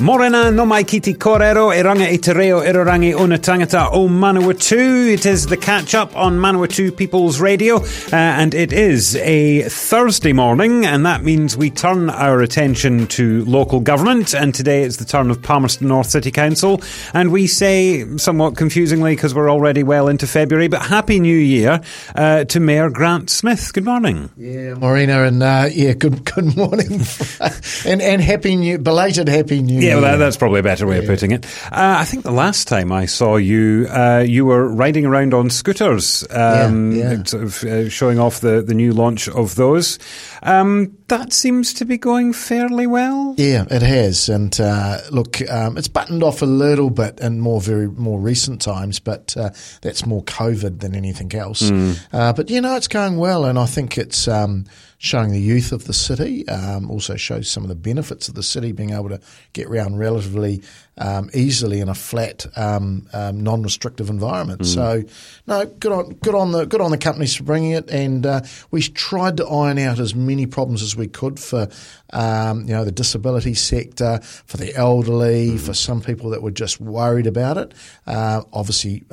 Morena no mai kiti korero e ranga i te reo irorangi o na tangata o Manawatu. It is the catch up on Manawatu People's Radio, uh, and it is a Thursday morning, and that means we turn our attention to local government. And today it's the turn of Palmerston North City Council, and we say somewhat confusingly because we're already well into February, but Happy New Year uh, to Mayor Grant Smith. Good morning. Yeah, Morena, and uh, yeah, good good morning, and and happy new belated Happy New Year. Yeah, well, that's probably a better way of putting it. Uh, I think the last time I saw you, uh, you were riding around on scooters, um, Yeah, yeah. sort of uh, showing off the, the new launch of those. Um, that seems to be going fairly well. Yeah, it has, and uh, look, um, it's buttoned off a little bit in more very more recent times, but uh, that's more COVID than anything else. Uh, but you know, it's going well, and I think it's um, showing the youth of the city. Um, also shows some of the benefits of the city being able to get around relatively um, easily in a flat, um, um, non-restrictive environment. So, no, good on good on the good on the companies for bringing it, and uh, we tried to iron out as many problems as we could for um, you know the disability sector, for the elderly, for some people that were just worried about it. Uh, obviously.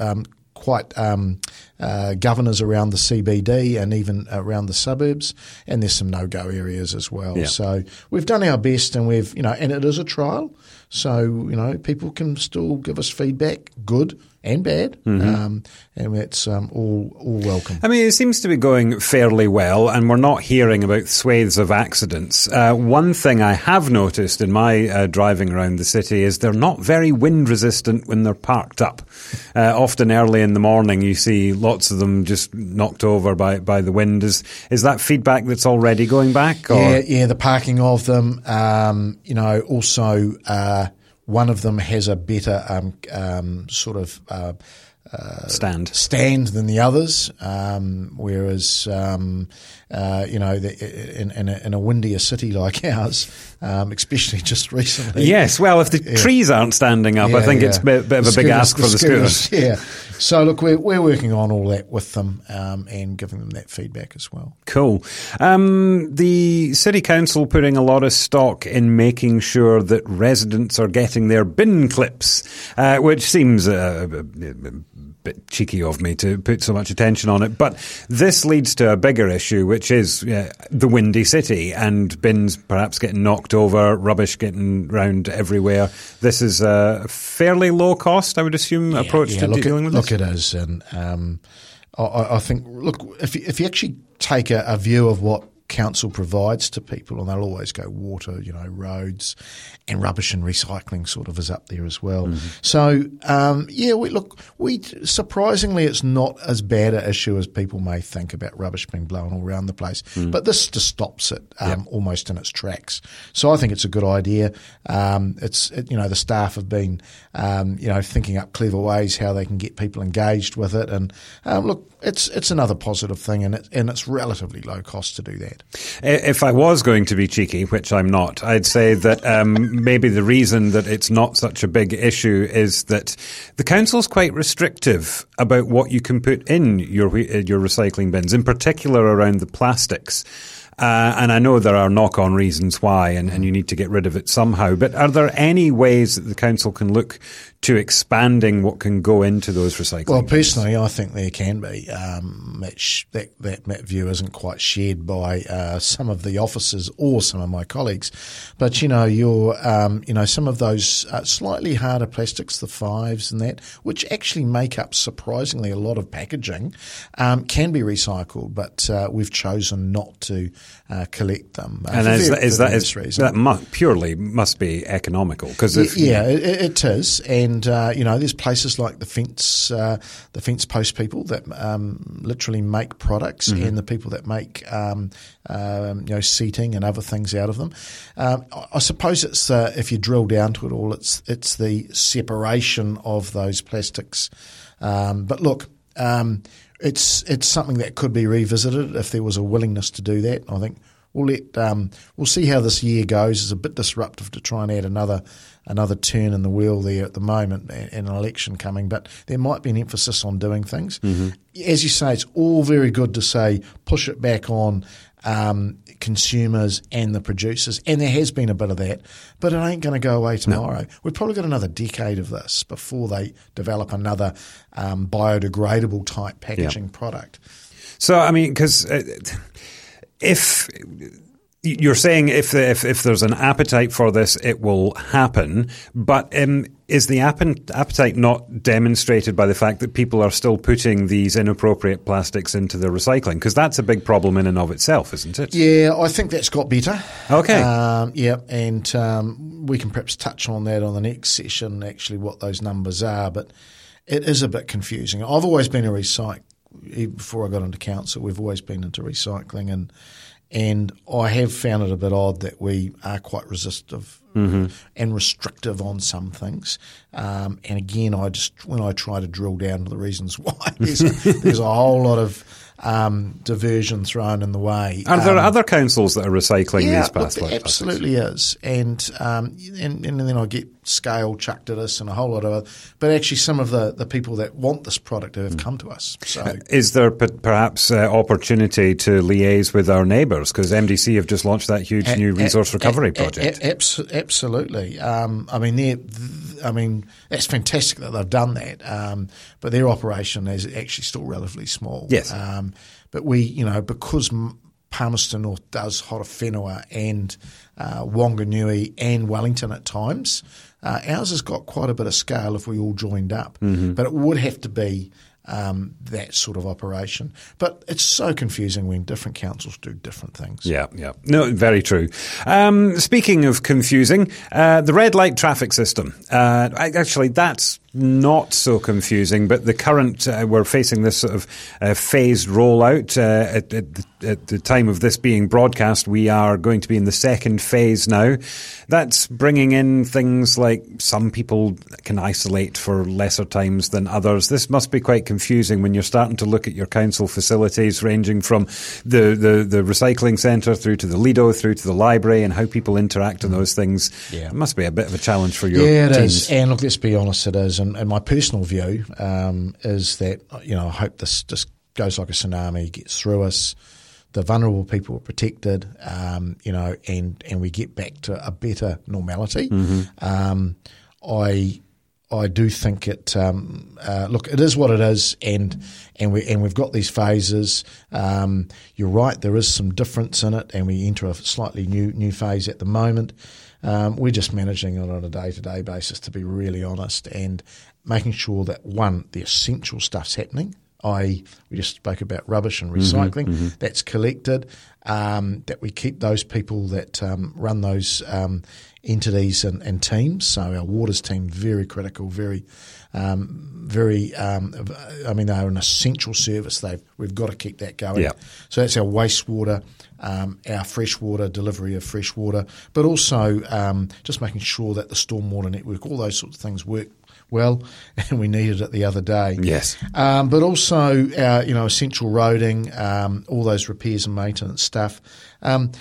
Quite um, uh, governors around the CBD and even around the suburbs, and there's some no-go areas as well. Yeah. So we've done our best, and we've you know, and it is a trial, so you know, people can still give us feedback, good and bad, um, and it's um, all all welcome. I mean, it seems to be going fairly well, and we're not hearing about swathes of accidents. Uh, one thing I have noticed in my uh, driving around the city is they're not very wind resistant when they're parked up. Uh, often early in the morning, you see lots of them just knocked over by, by the wind. Is is that feedback that's already going back? Or? Yeah, yeah, the parking of them. Um, you know, also uh, one of them has a better um, um, sort of uh, Stand. stand than the others. Um, whereas, um, uh, you know, the, in, in, a, in a windier city like ours, um, especially just recently. Yes, well, if the trees aren't standing up, I think yeah. it's a bit, bit of a The big ask for the scooters. Yeah. So look, we're we're working on all that with them um, and giving them that feedback as well. Cool. Um, the city council putting a lot of stock in making sure that residents are getting their bin clips, uh, which seems uh, bit cheeky of me to put so much attention on it. But this leads to a bigger issue, which is uh, the windy city and bins perhaps getting knocked over, rubbish getting round everywhere. This is a fairly low cost, I would assume, approach yeah, to look dealing it, with look, this. it is, and um, I- I, I think look if you, if you actually take a, a view of what council provides to people, and they'll always go water, you know, roads, and rubbish and recycling sort of is up there as well. Mm-hmm. So um, yeah, we look we surprisingly it's not as bad an issue as people may think about rubbish being blown all around the place, Mm. but this just stops it um, almost in its tracks. So I think it's a good idea. Um, it's it, you know the staff have been um, you know thinking up clever ways how they can get people engaged with it, and um, look, it's it's another positive thing, and it, and it's relatively low cost to do that. If I was going to be cheeky, which I'm not, I'd say that um, maybe the reason that it's not such a big issue is that the council's quite restrictive about what you can put in your uh, your recycling bins, in particular around the plastics. Uh, and I know there are knock-on reasons why, and, and you need to get rid of it somehow. But are there any ways that the council can look to expanding what can go into those recycling? Well, bins? personally, I think there can be. Um, sh- that, that that view isn't quite shared by uh, some of the officers or some of my colleagues. But you know, your um, you know some of those uh, slightly harder plastics, the fives and that, which actually make up surprisingly a lot of packaging, um, can be recycled. But uh, we've chosen not to uh, collect them. Uh, and is, very, that, is that, is, that mu- purely must be economical? Because yeah, yeah, it, it is, and uh, you know, there's places like the fence, uh, the fence post people that um, literally make products, mm-hmm. and the people that make um, um, you know seating and other things out of them. Um, I suppose it's uh, if you drill down to it all, it's it's the separation of those plastics. Um, but look. Um, it's it's something that could be revisited if there was a willingness to do that. I think we'll let um, we'll see how this year goes. It's a bit disruptive to try and add another another turn in the wheel there at the moment, and an election coming. But there might be an emphasis on doing things. Mm-hmm. As you say, it's all very good to say push it back on um, consumers and the producers, and there has been a bit of that, but it ain't going to go away tomorrow. No. We've probably got another decade of this before they develop another um, biodegradable type packaging yeah. product. So, I mean, because uh, if you're saying if, if if there's an appetite for this, it will happen. But um, is the appetite not demonstrated by the fact that people are still putting these inappropriate plastics into the recycling? Because that's a big problem in and of itself, isn't it? Yeah, I think that's got better. Okay. Um, yeah, and um, we can perhaps touch on that on the next session. Actually, what those numbers are, but it is a bit confusing. I've always been a recycle. Before I got into council, we've always been into recycling and and I have found it a bit odd that we are quite resistive mm-hmm. and restrictive on some things. Um, and again, I just when I try to drill down to the reasons why, there's, there's a whole lot of um, diversion thrown in the way. Are there are other councils that are recycling yeah, these? Look, absolutely is, and, um, and and then I get scale chucked at us and a whole lot of other. But actually, some of the, the people that want this product have mm. come to us. So, is there p- perhaps uh, opportunity to liaise with our neighbours because MDC have just launched that huge a- new resource a- recovery a- project? absolutely. Um, I mean, they're. I mean, that's fantastic that they've done that. Um, but their operation is actually still relatively small. Yes. Um, but we, you know, because Palmerston North does Horowhenua and uh, Wanganui and Wellington at times, uh, ours has got quite a bit of scale if we all joined up. Mm-hmm. But it would have to be um, that sort of operation. But it's so confusing when different councils do different things. Yeah, yeah. No, very true. Um, speaking of confusing, uh, the red light traffic system. Uh, actually, that's not so confusing, but the current, uh, we're facing this sort of uh, phased rollout. Uh, at, at, the, at, the time of this being broadcast, we are going to be in the second phase now. That's bringing in things like some people can isolate for lesser times than others. This must be quite confusing when you're starting to look at your council facilities, ranging from the, the, the recycling centre through to the Lido, through to the library, and how people interact in those things. Yeah. It must be a bit of a challenge for your Yeah, it teams. is. And look, let's be honest, it is. And, and my personal view um, is that you know I hope this just goes like a tsunami, gets through us. The vulnerable people are protected, um, you know, and, and we get back to a better normality. Mm-hmm. Um, I I do think it. Um, uh, look, it is what it is, and and we and we've got these phases. Um, you're right. There is some difference in it, and we enter a slightly new new phase at the moment. Um, we're just managing it on a day to day basis, to be really honest, and making sure that one, the essential stuff's happening. I we just spoke about rubbish and mm-hmm, recycling. Mm-hmm, mm-hmm. That's collected. Um, that we keep those people that um, run those um, entities and, and, teams. So our waters team very critical, very, um, very. Um, I mean, they're an essential service. They've we've got to keep that going. Yeah. So that's our wastewater um, our freshwater delivery of freshwater, but also um, just making sure that the stormwater network, all those sorts of things work well, and we needed it the other day. Yes, um, but also our you know essential roading, um, all those repairs and maintenance stuff. Um,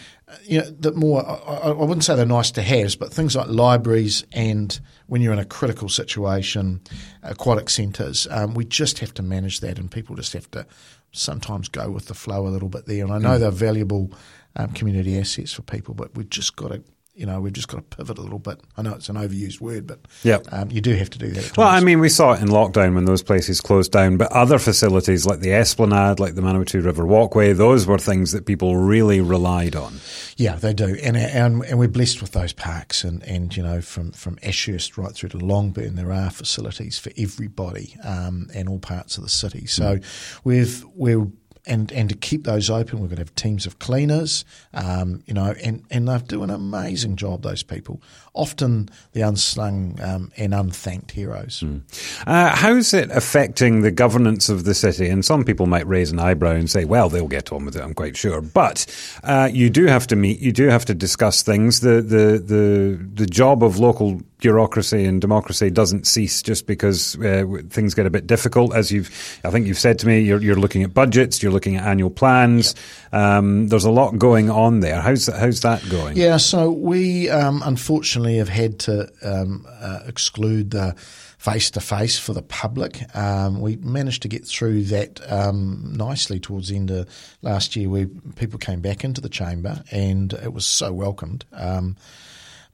you know, the more I, I, wouldn't say they're nice to have, but things like libraries and when you're in a critical situation, aquatic centres, um, we just have to manage that, and people just have to sometimes go with the flow a little bit there. And I know mm. they're valuable um, community assets for people, but we've just got to you know, we've just got to pivot a little bit. I know it's an overused word, but yep. Um, you do have to do that. Well, I mean, we saw it in lockdown when those places closed down, but other facilities like the Esplanade, like the Manawatu River Walkway, those were things that people really relied on. Yeah, they do, and and, and we're blessed with those parks, and, and you know, from from Ashurst right through to Longburn, there are facilities for everybody um, and all parts of the city. So mm. we've we're and and to keep those open, we're going to have teams of cleaners, um, you know, and and they do an amazing job. Those people, often the unsung um, and unthanked heroes. Mm. Uh, how's it affecting the governance of the city? And some people might raise an eyebrow and say, "Well, they'll get on with it." I'm quite sure, but uh, you do have to meet, you do have to discuss things. The the the the job of local bureaucracy and democracy doesn't cease just because uh, things get a bit difficult. As you've, I think you've said to me, you're, you're looking at budgets, you're looking at annual plans. Um, there's a lot going on there. How's how's that going? Yeah, so we um, unfortunately have had to um, uh, exclude the face to face for the public. Um, we managed to get through that um, nicely towards the end of last year, where people came back into the chamber, and it was so welcomed. Um,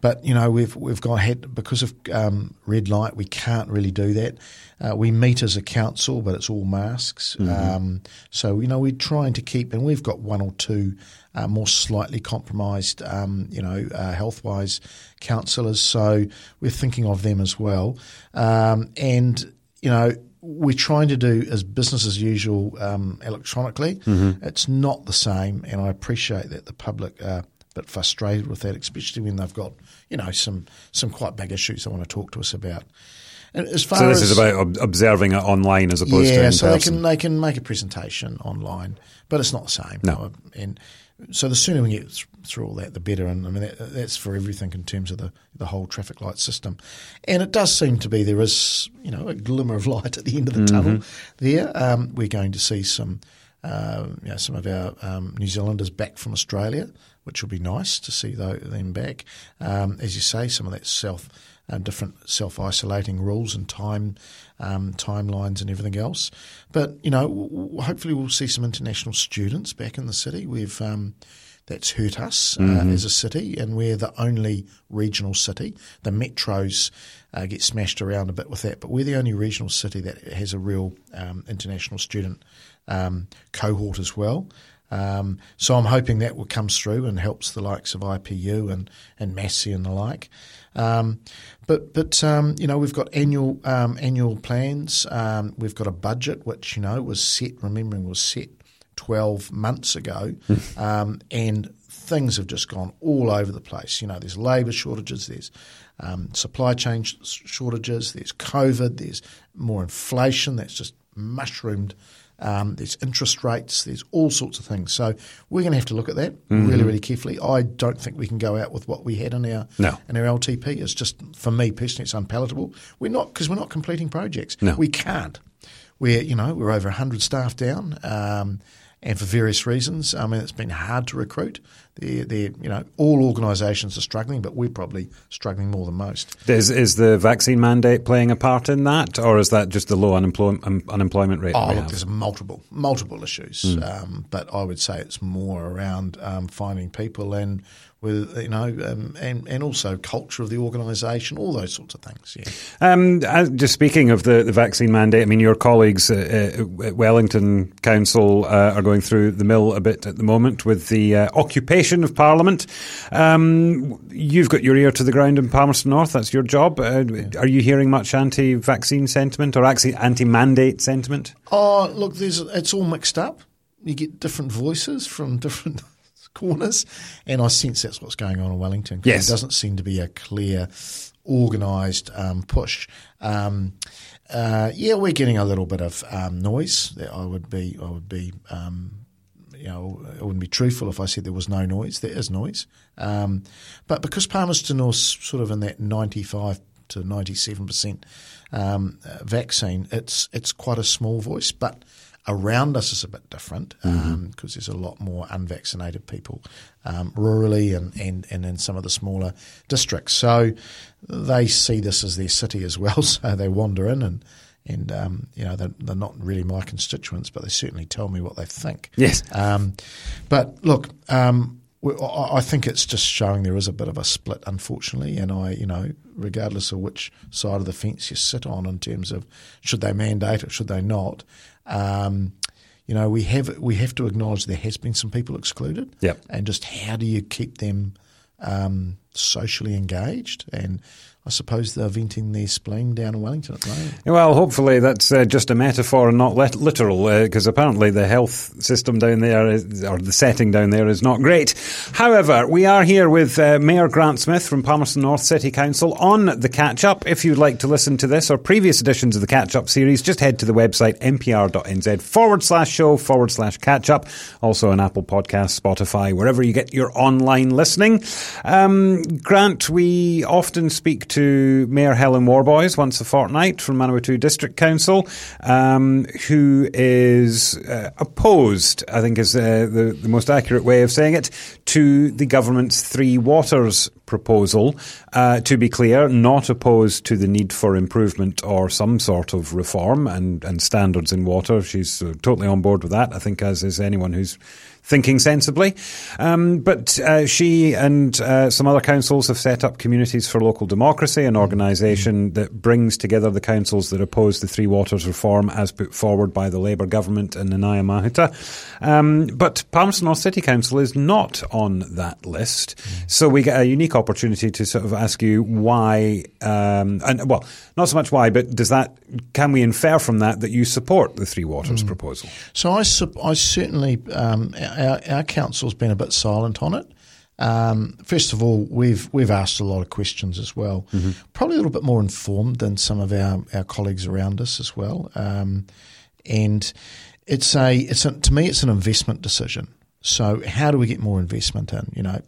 but you know, we've we've got had because of um, red light, we can't really do that. Uh, we meet as a council, but it's all masks. Mm-hmm. Um, so you know, we're trying to keep, and we've got one or two uh, more slightly compromised, um, you know, uh, health wise councillors. So we're thinking of them as well, um, and you know we're trying to do as business as usual um, electronically. Mm-hmm. It's not the same, and I appreciate that the public are bit frustrated with that, especially when they've got you know some some quite big issues they want to talk to us about. And as far so this as, is about observing it online as opposed yeah, to in so person. they can they can make a presentation online, but it's not the same. No, and so the sooner we get through all that, the better. And I mean that, that's for everything in terms of the the whole traffic light system. And it does seem to be there is you know a glimmer of light at the end of the mm-hmm. tunnel. There, um, we're going to see some. Uh, you know, some of our um, New Zealanders back from Australia which will be nice to see them back. Um, as you say, some of that self uh, different self isolating rules and time um, timelines and everything else. But you know, w- hopefully we'll see some international students back in the city. We've um, that's hurt us uh, mm-hmm. as a city, and we're the only regional city. The metros uh, get smashed around a bit with that, but we're the only regional city that has a real um, international student um, cohort as well. Um, so I'm hoping that will comes through and helps the likes of IPU and and Massey and the like. Um, but but um, you know we've got annual um, annual plans. Um, we've got a budget which you know was set. Remembering was set 12 months ago, um, and things have just gone all over the place. You know, there's labour shortages, there's um, supply chain sh- shortages, there's COVID, there's more inflation that's just mushroomed um, there's interest rates. There's all sorts of things. So we're going to have to look at that mm-hmm. really, really carefully. I don't think we can go out with what we had in our no. in our LTP. It's just for me personally, it's unpalatable. We're not because we're not completing projects. No. We can't. We're you know we're over hundred staff down. Um, and for various reasons. I mean, it's been hard to recruit. They're, they're, you know, all organisations are struggling, but we're probably struggling more than most. Is, is the vaccine mandate playing a part in that, or is that just the low unemployment um, unemployment rate? Oh, look, there's multiple multiple issues, mm. um, but I would say it's more around um, finding people and with you know, um, and and also culture of the organisation, all those sorts of things. Yeah. Um, just speaking of the, the vaccine mandate, I mean, your colleagues uh, uh, at Wellington Council uh, are going through the mill a bit at the moment with the uh, occupation of Parliament. Um, you've got your ear to the ground in Palmerston North. That's your job. Uh, yeah. Are you hearing much anti-vaccine sentiment or actually anti-mandate sentiment? Oh, look, there's it's all mixed up. You get different voices from different corners, and I sense that's what's going on in Wellington. Yes, there doesn't seem to be a clear, organised um, push. Um, uh, yeah, we're getting a little bit of um, noise. That I would be, I would be, um, you know, it wouldn't be truthful if I said there was no noise. There is noise, um, but because Palmerston North's sort of in that ninety-five to ninety-seven percent um, vaccine, it's it's quite a small voice, but Around us is a bit different because mm-hmm. um, there's a lot more unvaccinated people um, rurally and, and, and in some of the smaller districts. So they see this as their city as well. So they wander in and and um, you know they're, they're, not really my constituents, but they certainly tell me what they think. Yes. Um, but look, um, I think it's just showing there is a bit of a split, unfortunately. And I, you know, regardless of which side of the fence you sit on in terms of should they mandate it, should they not, um, you know, we have we have to acknowledge there has been some people excluded. Yep. And just how do you keep them, um, socially engaged and I suppose they're venting their spleen down in Wellington at the moment. Well, hopefully that's uh, just a metaphor and not lit- literal, because uh, apparently the health system down there, is, or the setting down there, is not great. However, we are here with uh, Mayor Grant Smith from Palmerston North City Council on the catch up. If you'd like to listen to this or previous editions of the catch up series, just head to the website mpr.nz forward slash show forward slash catch up. Also on Apple Podcasts, Spotify, wherever you get your online listening. Um, Grant, we often speak to Mayor Helen Worboys once a fortnight from Manawatu District Council, um, who is uh, opposed, I think is uh, the, the most accurate way of saying it, to the government's Three Waters proposal. Uh, to be clear, not opposed to the need for improvement or some sort of reform and, and standards in water. She's uh, totally on board with that, I think, as is anyone who's thinking sensibly. Um, but uh, she and uh, some other councils have set up communities for local democracy, an organisation that brings together the councils that oppose the Three Waters reform as put forward by the Labour government and Nanaia Mahuta. Um, but Palmerston North City Council is not on that list. So we get a unique opportunity to sort of ask you why, um, and well, not so much why, but does that, can we infer from that that you support the Three Waters mm. proposal? So I, I certainly, um, our, our council's been a bit silent on it. Um, first of all, we've we've asked a lot of questions as well. Mm-hmm. Probably a little bit more informed than some of our, our colleagues around us as well. Um, and it's a it's a, to me it's an investment decision. So how do we get more investment in? You know,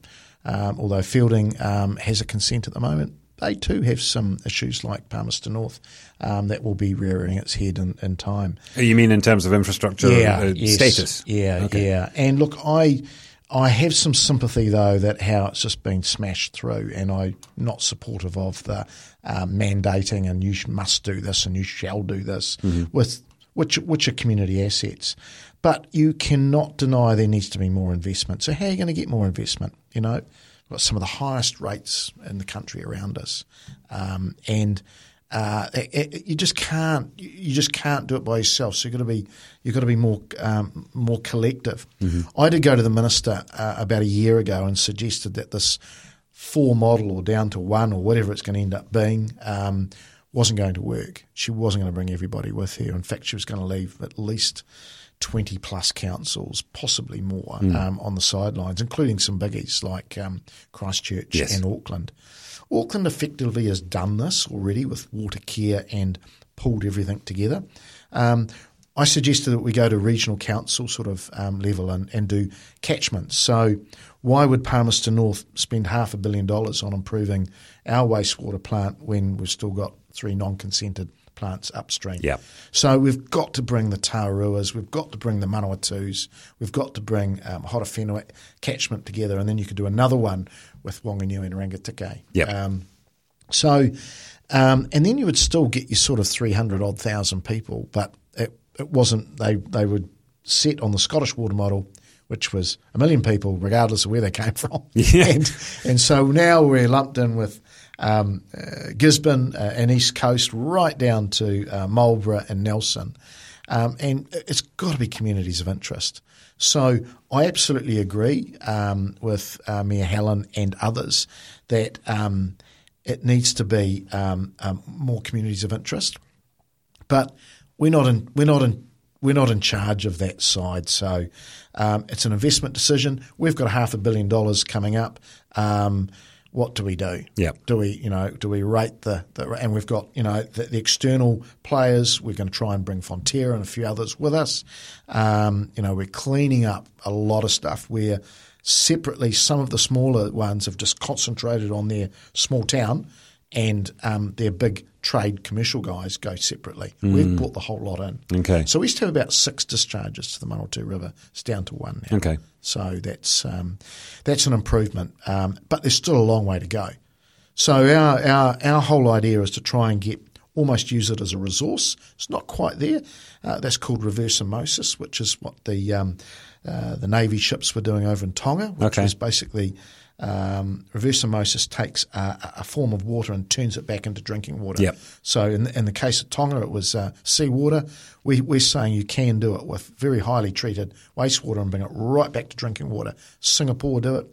um, although Feilding um, has a consent at the moment, they too have some issues like Palmerston North um, that will be rearing its head in, in, time. You mean in terms of infrastructure yeah, uh, yes, status? Yeah, okay. yeah. And look, I I have some sympathy though that how it's just been smashed through, and I'm not supportive of the uh, mandating and you must do this and you shall do this mm-hmm. with which which are community assets. But you cannot deny there needs to be more investment. So how are you going to get more investment? You know, got some of the highest rates in the country around us, um, and uh, it, it, you just can't you just can't do it by yourself. So you've got to be you've got to be more um, more collective. Mm-hmm. I did go to the minister uh, about a year ago and suggested that this four model or down to one or whatever it's going to end up being. Um, wasn't going to work. She wasn't going to bring everybody with her. In fact, she was going to leave at least 20 plus councils, possibly more, mm. um, on the sidelines, including some biggies like um, Christchurch yes. and Auckland. Auckland effectively has done this already with Watercare and pulled everything together. Um, I suggested that we go to regional council sort of um, level and, and do catchments. So, why would Palmerston North spend half a billion dollars on improving our wastewater plant when we've still got three non consented plants upstream. Yeah. So we've got to bring the Tararuas, we've got to bring the Manawatus, we've got to bring um, Horowhenua catchment together, and then you could do another one with Wanganui and Rangitikei. Yeah. Um, so, um, and then you would still get your sort of 300 odd thousand people, but it, it wasn't, they, they would set on the Scottish water model which was a million people, regardless of where they came from. Yeah. And, and so now we're lumped in with um, uh, Gisborne uh, and East Coast right down to uh, Marlborough and Nelson. Um, and it's got to be communities of interest. So I absolutely agree um, with uh, Mayor Helen and others that um, it needs to be um, um, more communities of interest. But we're not in we're not in we're not in charge of that side. So um, it's an investment decision. We've got half a billion dollars coming up. Um, what do we do? Yeah. Do we, you know, do we rate the, the and we've got, you know, the, the, external players. We're going to try and bring Fonterra and a few others with us. Um, you know, we're cleaning up a lot of stuff where separately some of the smaller ones have just concentrated on their small town and um, their big trade commercial guys go separately. Mm. We've brought the whole lot in. Okay. So we used to have about six discharges to the Manawatu River. It's down to one now. Okay. So that's um, that's an improvement, um, but there's still a long way to go. So our, our our whole idea is to try and get almost use it as a resource. It's not quite there. Uh, that's called reverse osmosis, which is what the um, uh, the Navy ships were doing over in Tonga, which okay. is basically um, reverse osmosis takes a, a, form of water and turns it back into drinking water. Yep. So in the, in the case of Tonga, it was uh, seawater. We, we're saying you can do it with very highly treated wastewater and bring it right back to drinking water. Singapore do it.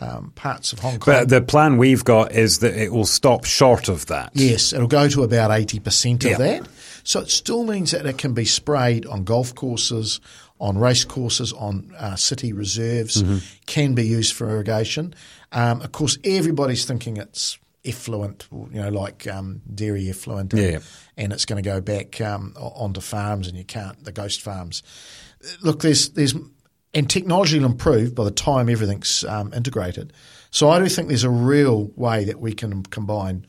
um, parts of Hong Kong. But the plan we've got is that it will stop short of that. Yes, it'll go to about 80% of Yeah. that. So it still means that it can be sprayed on golf courses, on race courses, on uh, city reserves, Mm-hmm. can be used for irrigation. Um, of course, everybody's thinking it's effluent, you know, like um, dairy effluent, and, Yeah. and it's going to go back um, onto farms, and you can't the ghost farms. Look, there's there's and technology will improve by the time everything's um, integrated. So I do think there's a real way that we can combine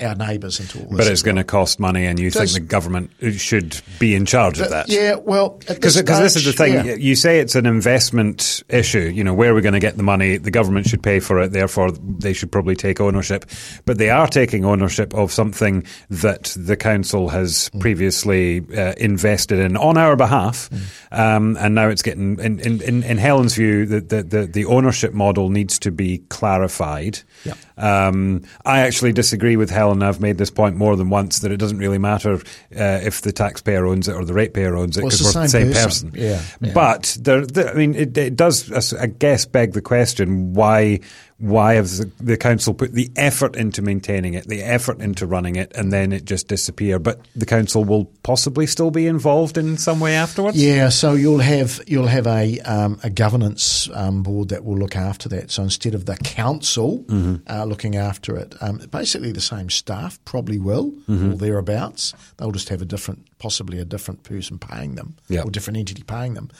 our neighbours into all this. But it's going to cost money, and you think the government should be in charge of that. Yeah, well, Because this is the thing. yeah. You say it's an investment issue. You know, where are we going to get the money? The government should pay for it. Therefore, they should probably take ownership. But they are taking ownership of something that the council has Mm. previously uh, invested in on our behalf. Mm. Um, and now it's getting, in, in, in, in Helen's view, the, the, the, the ownership model needs to be clarified. Yep. Um, I actually disagree with Helen. I've made this point more than once that it doesn't really matter uh, if the taxpayer owns it or the ratepayer owns it Well, it's because the we're the same same person. person. Yeah, yeah. But there, there, I mean, it, it does, I guess, beg the question: why, why has the, council put the effort into maintaining it, the effort into running it, and then it just disappear? But the council will possibly still be involved in some way afterwards. Yeah, so you'll have you'll have a um, a governance um, board that will look after that. So instead of the council Mm-hmm. uh, looking after it, um, basically the same staff probably will Mm-hmm. or thereabouts. They'll just have a different, possibly a different person paying them Yeah. or different entity paying them.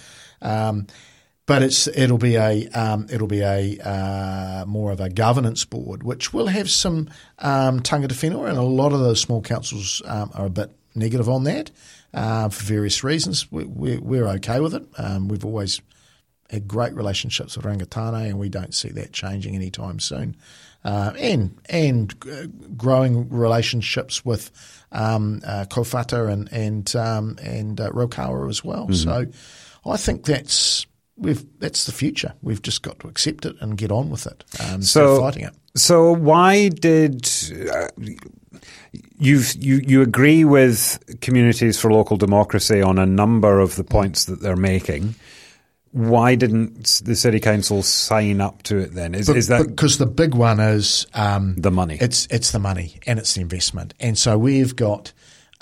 But it's it'll be a um, it'll be a uh, more of a governance board, which will have some um, tangata whenua, and a lot of the small councils um, are a bit negative on that uh, for various reasons. We, we, we're okay with it. Um, we've always had great relationships with Rangitane, and we don't see that changing anytime soon. Uh, and and uh, growing relationships with um, uh, Kauwhata and and um, and uh, Raukawa as well. So I think that's we've that's the future. We've just got to accept it and get on with it. Um, So, fighting it. so why did uh, you've, you you agree with communities for local democracy on a number of the points that they're making? Why didn't the city council sign up to it then? Is, is that because the big one is um, the money? It's it's the money and it's the investment, and so we've got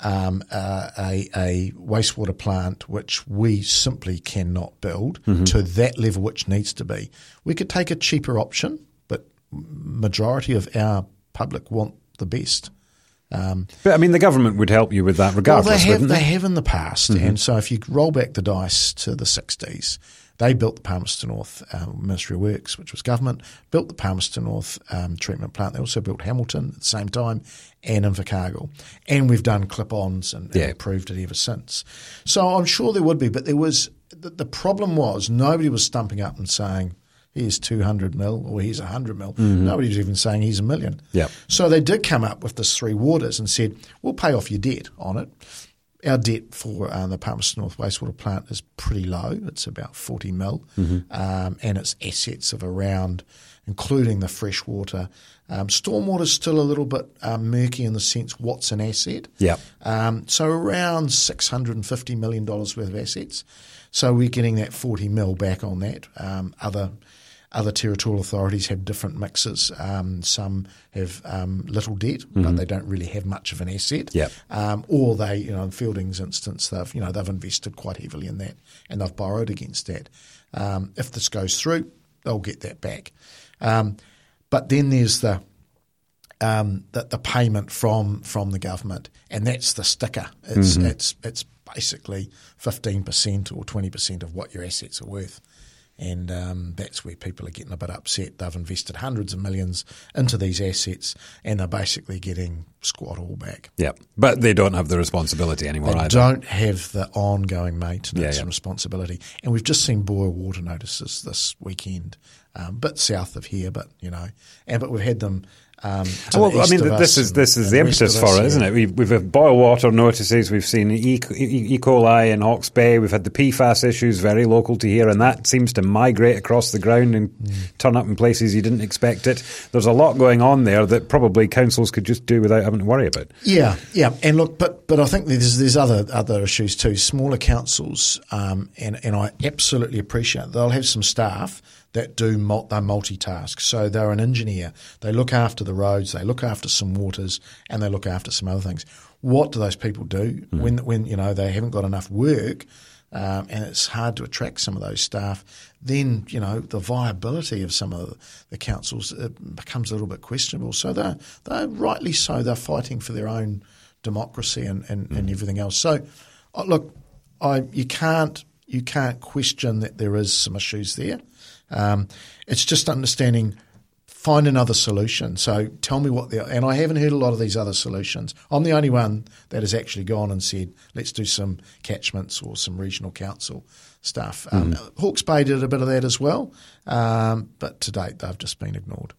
um, uh, a, a wastewater plant which we simply cannot build Mm-hmm. to that level which needs to be. We could take a cheaper option, but majority of our public want the best. But I mean, the government would help you with that Well, regardless, they have wouldn't they they? have in the past, Mm-hmm. and so if you roll back the dice to the sixties, they built the Palmerston North um, Ministry of Works, which was government, built the Palmerston North um, treatment plant. They also built Hamilton at the same time, and Invercargill, and we've done clip-ons and, and Yeah. improved it ever since. So I'm sure there would be, but there was the, the problem was nobody was stumping up and saying. Here's 200 mil or here's 100 mil. Nobody was even saying he's a million. Mm-hmm. Yep. So they did come up with this three waters and said, we'll pay off your debt on it. Our debt for uh, the Palmerston North wastewater plant is pretty low. It's about 40 mil, um, and its assets of around, including the freshwater. Um, is still a little bit um, murky in the sense what's an asset. Yep. Um, so around $650 million worth of assets. So we're getting that 40 mil back on that. Um, other other territorial authorities have different mixes. Um, some have um, little debt, but they don't really have much of an asset. Yep. Um, or they, you know, in Feilding's instance, they've you know they've invested quite heavily in that and they've borrowed against that. Um, if this goes through, they'll get that back. Um, but then there's the um, the, the payment from from the government, and that's the sticker. It's it's it's basically fifteen percent or twenty percent of what your assets are worth, and um, that's where people are getting a bit upset. They've invested hundreds of millions into these assets, and they're basically getting squat all back. Yeah, but they don't have the responsibility anymore They either. don't have the ongoing maintenance Yeah, yeah. and responsibility. And we've just seen boil water notices this weekend, um, bit south of here, but you know, and but we've had them. Um, Well, I mean, this is this is the impetus for us, it, isn't it? We've, we've had boil water notices. We've seen E. e. e. coli in Hawke's Bay. We've had the PFAS issues very local to here, and that seems to migrate across the ground and Mm. turn up in places you didn't expect it. There's a lot going on there that probably councils could just do without having to worry about. Yeah, yeah, and look, but but I think there's there's other other issues too. Smaller councils, um, and and I absolutely appreciate they'll have some staff that do mul- they multitask. So they're an engineer. They look after the roads, they look after some waters, and they look after some other things. What do those people do mm. when when you know they haven't got enough work? Um, and it's hard to attract some of those staff, then you know the viability of some of the councils becomes a little bit questionable. So they're, they're rightly so they're fighting for their own democracy and, and, mm. and everything else. So uh, look, I you can't you can't question that there is some issues there. Um, it's just understanding find another solution. So tell me what the and I haven't heard a lot of these other solutions. I'm the only one that has actually gone and said let's do some catchments or some regional council stuff. Mm. Um, Hawke's Bay did a bit of that as well, um, but to date they've just been ignored.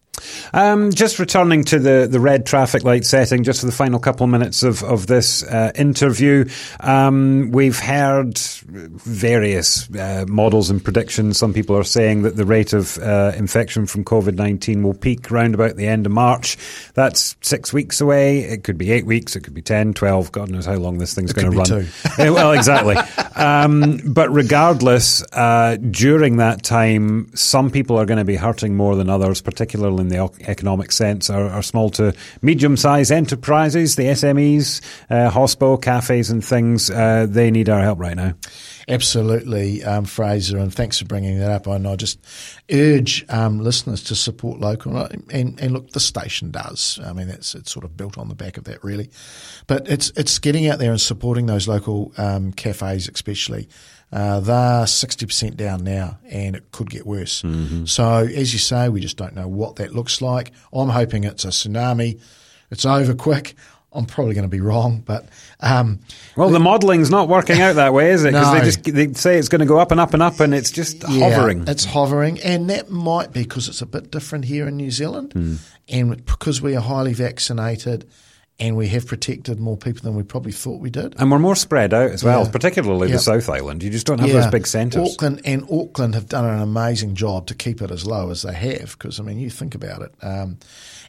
Um, just returning to the, the red traffic light setting, just for the final couple of minutes of, of this uh, interview, um, we've heard various uh, models and predictions. Some people are saying that the rate of uh, infection from COVID 19 will peak around about the end of March. That's six weeks away. It could be eight weeks, it could be 10, 12. God knows how long this thing's going to run. well, exactly. um, but regardless, uh, during that time, some people are going to be hurting more than others, particularly in the economic sense are, are small to medium sized enterprises, the SMEs, uh, hospo, cafes, and things. Uh, they need our help right now. Absolutely, um, Fraser, and thanks for bringing that up. And I just urge um, listeners to support local. And, and, look, the station does. I mean, it's it's sort of built on the back of that, really. But it's it's getting out there and supporting those local um, cafes, especially. Uh, they're 60% down now and it could get worse. Mm-hmm. So, as you say, we just don't know what that looks like. I'm hoping it's a tsunami. It's over quick. I'm probably going to be wrong, but um, well, the, the modelling's not working out that way, is it? Because no. they just they say it's going to go up and up and up, and it's just yeah, hovering. It's hovering, and that might be because it's a bit different here in New Zealand, mm. and because we are highly vaccinated and we have protected more people than we probably thought we did. And we're more spread out as well, yeah. particularly the South Island. You just don't have yeah. those big centres. Auckland and Auckland have done an amazing job to keep it as low as they have, because I mean, you think about it. Um,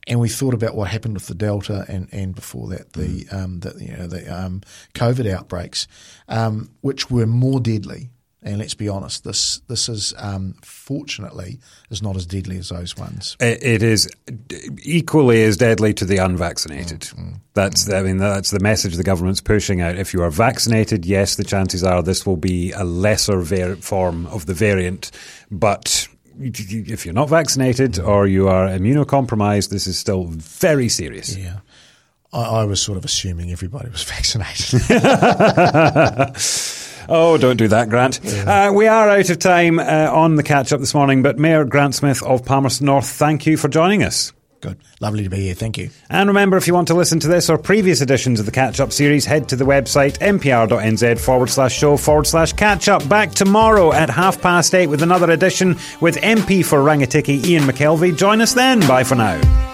and we thought about what happened with the Delta and, and before that the, mm. um, the you know the um, COVID outbreaks, um, which were more deadly and let's be honest, this this is um, fortunately is not as deadly as those ones. it is equally as deadly to the unvaccinated. Mm, mm, that's mm. I mean that's the message the government's pushing out. If you are vaccinated, yes, the chances are this will be a lesser var- form of the variant, but if you're not vaccinated or you are immunocompromised, this is still very serious. Yeah. I, I was sort of assuming everybody was vaccinated. Oh, don't do that, Grant. Yeah. Uh, we are out of time uh, on the catch up this morning, but Mayor Grant Smith of Palmerston North, thank you for joining us. Good. Lovely to be here. Thank you. And remember, if you want to listen to this or previous editions of the Catch Up series, head to the website mpr.nz forward slash show forward slash catch up. Back tomorrow at half past eight with another edition with MP for Rangitikei, Ian McKelvie. Join us then. Bye for now.